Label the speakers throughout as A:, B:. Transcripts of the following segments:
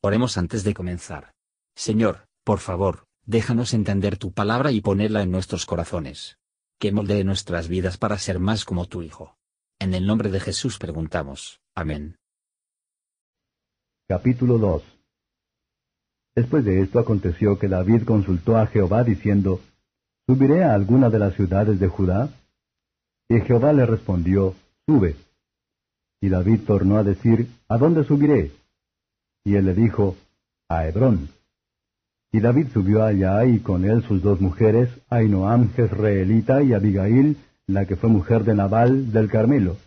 A: Oremos antes de comenzar. Señor, por favor, déjanos entender tu palabra y ponerla en nuestros corazones. Que moldee nuestras vidas para ser más como tu Hijo. En el nombre de Jesús preguntamos. Amén.
B: Capítulo 2 Después de esto aconteció que David consultó a Jehová diciendo, ¿Subiré a alguna de las ciudades de Judá? Y Jehová le respondió, Sube. Y David tornó a decir, ¿A dónde subiré? Y él le dijo, A Hebrón. Y David subió allá y con él sus dos mujeres, Ainoam Jezreelita y Abigail, la que fue mujer de Nabal del Carmelo.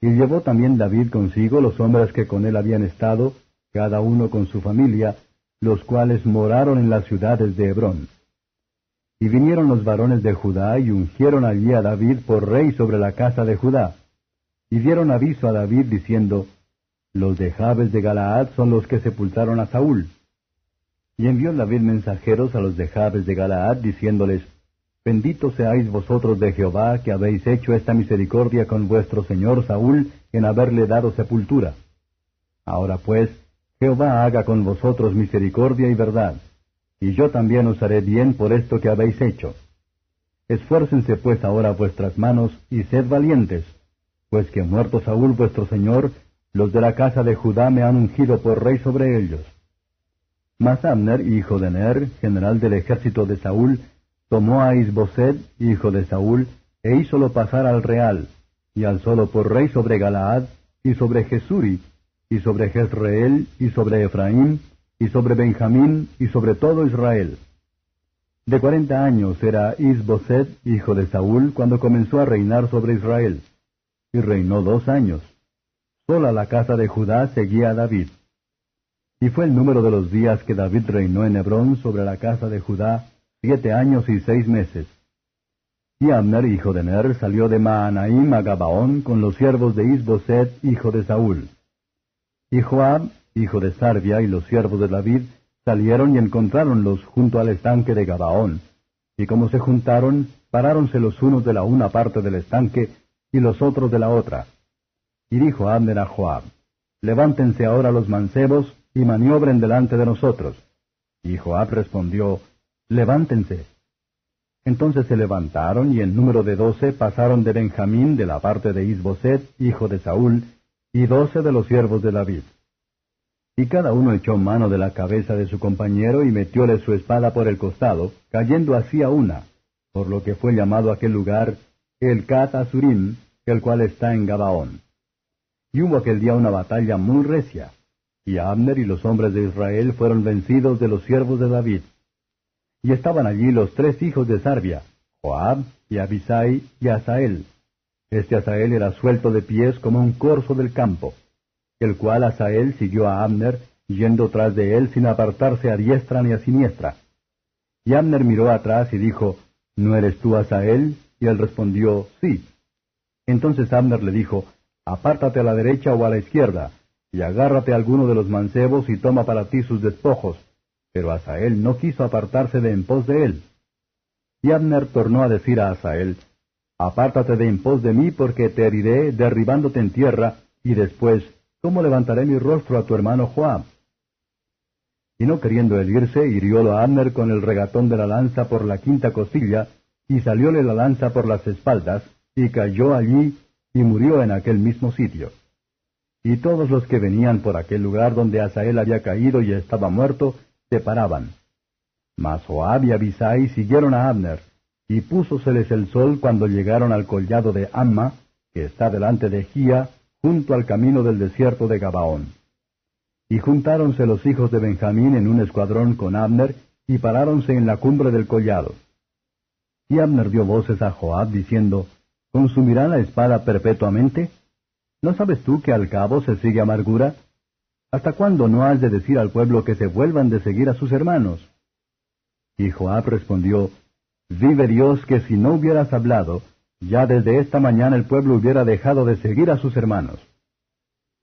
B: Y llevó también David consigo los hombres que con él habían estado, cada uno con su familia, los cuales moraron en las ciudades de Hebrón. Y vinieron los varones de Judá y ungieron allí a David por rey sobre la casa de Judá. Y dieron aviso a David diciendo, los de Jabes de Galaad son los que sepultaron a Saúl. Y envió David mensajeros a los de Jabes de Galaad, diciéndoles, Bendito seáis vosotros de Jehová, que habéis hecho esta misericordia con vuestro señor Saúl, en haberle dado sepultura. Ahora pues, Jehová haga con vosotros misericordia y verdad, y yo también os haré bien por esto que habéis hecho. Esfuércense pues ahora vuestras manos, y sed valientes, pues que muerto Saúl vuestro señor, los de la casa de Judá me han ungido por rey sobre ellos. Mas Abner, hijo de Ner, general del ejército de Saúl, tomó a Isboset, hijo de Saúl, e hízolo pasar al real, y alzólo por rey sobre Galaad, y sobre Jesuri, y sobre Jezreel, y sobre Efraín, y sobre Benjamín, y sobre todo Israel. De cuarenta años era Isboset, hijo de Saúl, cuando comenzó a reinar sobre Israel, y reinó dos años. Sola la casa de Judá seguía a David. Y fue el número de los días que David reinó en Hebrón sobre la casa de Judá, siete años y seis meses. Y Abner, hijo de Ner, salió de Maanaim a Gabaón con los siervos de Isboset, hijo de Saúl. Y Joab, hijo de Sarvia, y los siervos de David, salieron y encontráronlos junto al estanque de Gabaón. Y como se juntaron, paráronse los unos de la una parte del estanque y los otros de la otra. Y dijo Abner a Joab, Levántense ahora los mancebos y maniobren delante de nosotros. Y Joab respondió, Levántense. Entonces se levantaron y en número de doce pasaron de Benjamín de la parte de Isboset, hijo de Saúl, y doce de los siervos de David. Y cada uno echó mano de la cabeza de su compañero y metióle su espada por el costado, cayendo así a una, por lo que fue llamado aquel lugar el Cat Asurim, el cual está en Gabaón. Y hubo aquel día una batalla muy recia, y Abner y los hombres de Israel fueron vencidos de los siervos de David. Y estaban allí los tres hijos de Sarbia, Joab, y Abisai, y Asael. Este Asael era suelto de pies como un corzo del campo, el cual Asael siguió a Abner, yendo tras de él sin apartarse a diestra ni a siniestra. Y Abner miró atrás y dijo, ¿No eres tú Asael? Y él respondió, Sí. Entonces Abner le dijo, apártate a la derecha o a la izquierda, y agárrate alguno de los mancebos y toma para ti sus despojos. Pero Asael no quiso apartarse de en pos de él. Y Abner tornó a decir a Asael, Apártate de en pos de mí, porque te heriré derribándote en tierra, y después, ¿cómo levantaré mi rostro a tu hermano Joab? Y no queriendo herirse, hiriólo Abner con el regatón de la lanza por la quinta costilla, y salióle la lanza por las espaldas, y cayó allí y murió en aquel mismo sitio. Y todos los que venían por aquel lugar donde Asael había caído y estaba muerto, se paraban. Mas Joab y Abisai siguieron a Abner, y púsoseles el sol cuando llegaron al collado de Amma, que está delante de Gía, junto al camino del desierto de Gabaón. Y juntáronse los hijos de Benjamín en un escuadrón con Abner, y paráronse en la cumbre del collado. Y Abner dio voces a Joab diciendo, ¿Consumirá la espada perpetuamente? ¿No sabes tú que al cabo se sigue amargura? ¿Hasta cuándo no has de decir al pueblo que se vuelvan de seguir a sus hermanos? Y Joab respondió, Vive Dios que si no hubieras hablado, ya desde esta mañana el pueblo hubiera dejado de seguir a sus hermanos.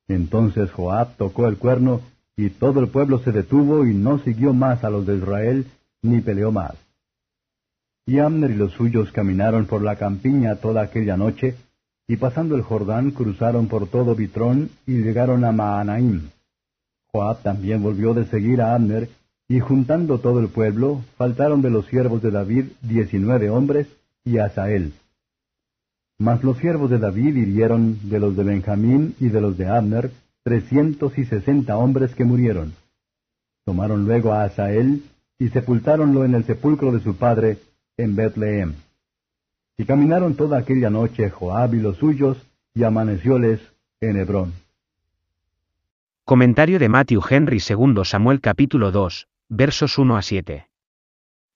B: Entonces Joab tocó el cuerno, y todo el pueblo se detuvo y no siguió más a los de Israel, ni peleó más. Y Amner y los suyos caminaron por la campiña toda aquella noche, y pasando el Jordán cruzaron por todo Bitrón y llegaron a Maanaim. Joab también volvió de seguir a Abner, y juntando todo el pueblo, faltaron de los siervos de David diecinueve hombres y Asael. Mas los siervos de David hirieron de los de Benjamín y de los de Abner trescientos y sesenta hombres que murieron. Tomaron luego a Asael y sepultáronlo en el sepulcro de su padre en Betlehem. Y caminaron toda aquella noche Joab y los suyos, y amanecióles en Hebrón.
C: Comentario de Matthew Henry II Samuel capítulo 2, versos 1 a 7.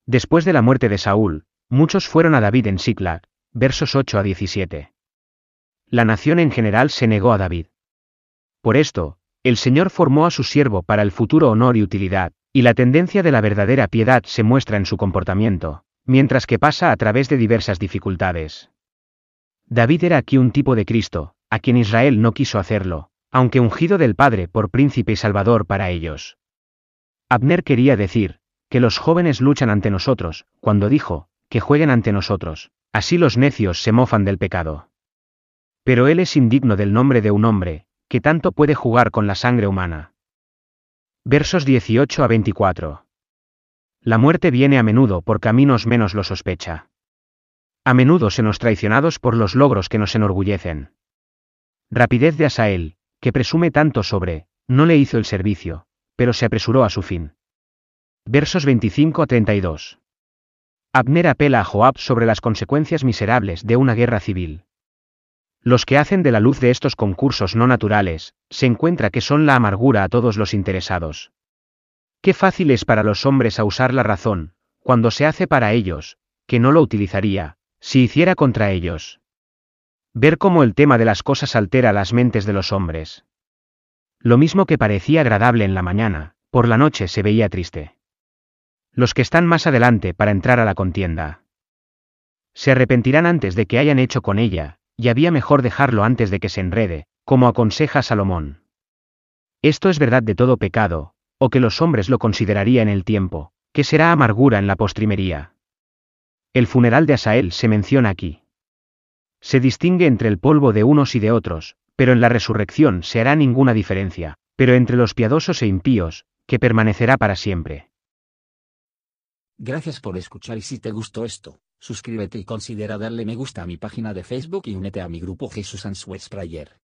C: Después de la muerte de Saúl, muchos fueron a David en Siclag, versos 8 a 17. La nación en general se negó a David. Por esto, el Señor formó a su siervo para el futuro honor y utilidad, y la tendencia de la verdadera piedad se muestra en su comportamiento, mientras que pasa a través de diversas dificultades. David era aquí un tipo de Cristo, a quien Israel no quiso hacerlo, aunque ungido del Padre por príncipe y salvador para ellos. Abner quería decir, que los jóvenes luchan ante nosotros, cuando dijo, que jueguen ante nosotros, así los necios se mofan del pecado. Pero él es indigno del nombre de un hombre, que tanto puede jugar con la sangre humana. Versos 18 a 24. La muerte viene a menudo por caminos menos lo sospecha. A menudo se nos traicionados por los logros que nos enorgullecen. Rapidez de Asael, que presume tanto sobre, no le hizo el servicio, pero se apresuró a su fin. Versos 25 a 32. Abner apela a Joab sobre las consecuencias miserables de una guerra civil. Los que hacen de la luz de estos concursos no naturales, se encuentra que son la amargura a todos los interesados. Qué fácil es para los hombres a usar la razón, cuando se hace para ellos, que no lo utilizaría, si hiciera contra ellos. Ver cómo el tema de las cosas altera las mentes de los hombres. Lo mismo que parecía agradable en la mañana, por la noche se veía triste. Los que están más adelante para entrar a la contienda. Se arrepentirán antes de que hayan hecho con ella, y había mejor dejarlo antes de que se enrede, como aconseja Salomón. Esto es verdad de todo pecado, o que los hombres lo consideraría en el tiempo, que será amargura en la postrimería. El funeral de Asael se menciona aquí. Se distingue entre el polvo de unos y de otros, pero en la resurrección se hará ninguna diferencia, pero entre los piadosos e impíos, que permanecerá para siempre.
A: Gracias por escuchar y si te gustó esto, suscríbete y considera darle me gusta a mi página de Facebook y únete a mi grupo Jesús Answers Prayer.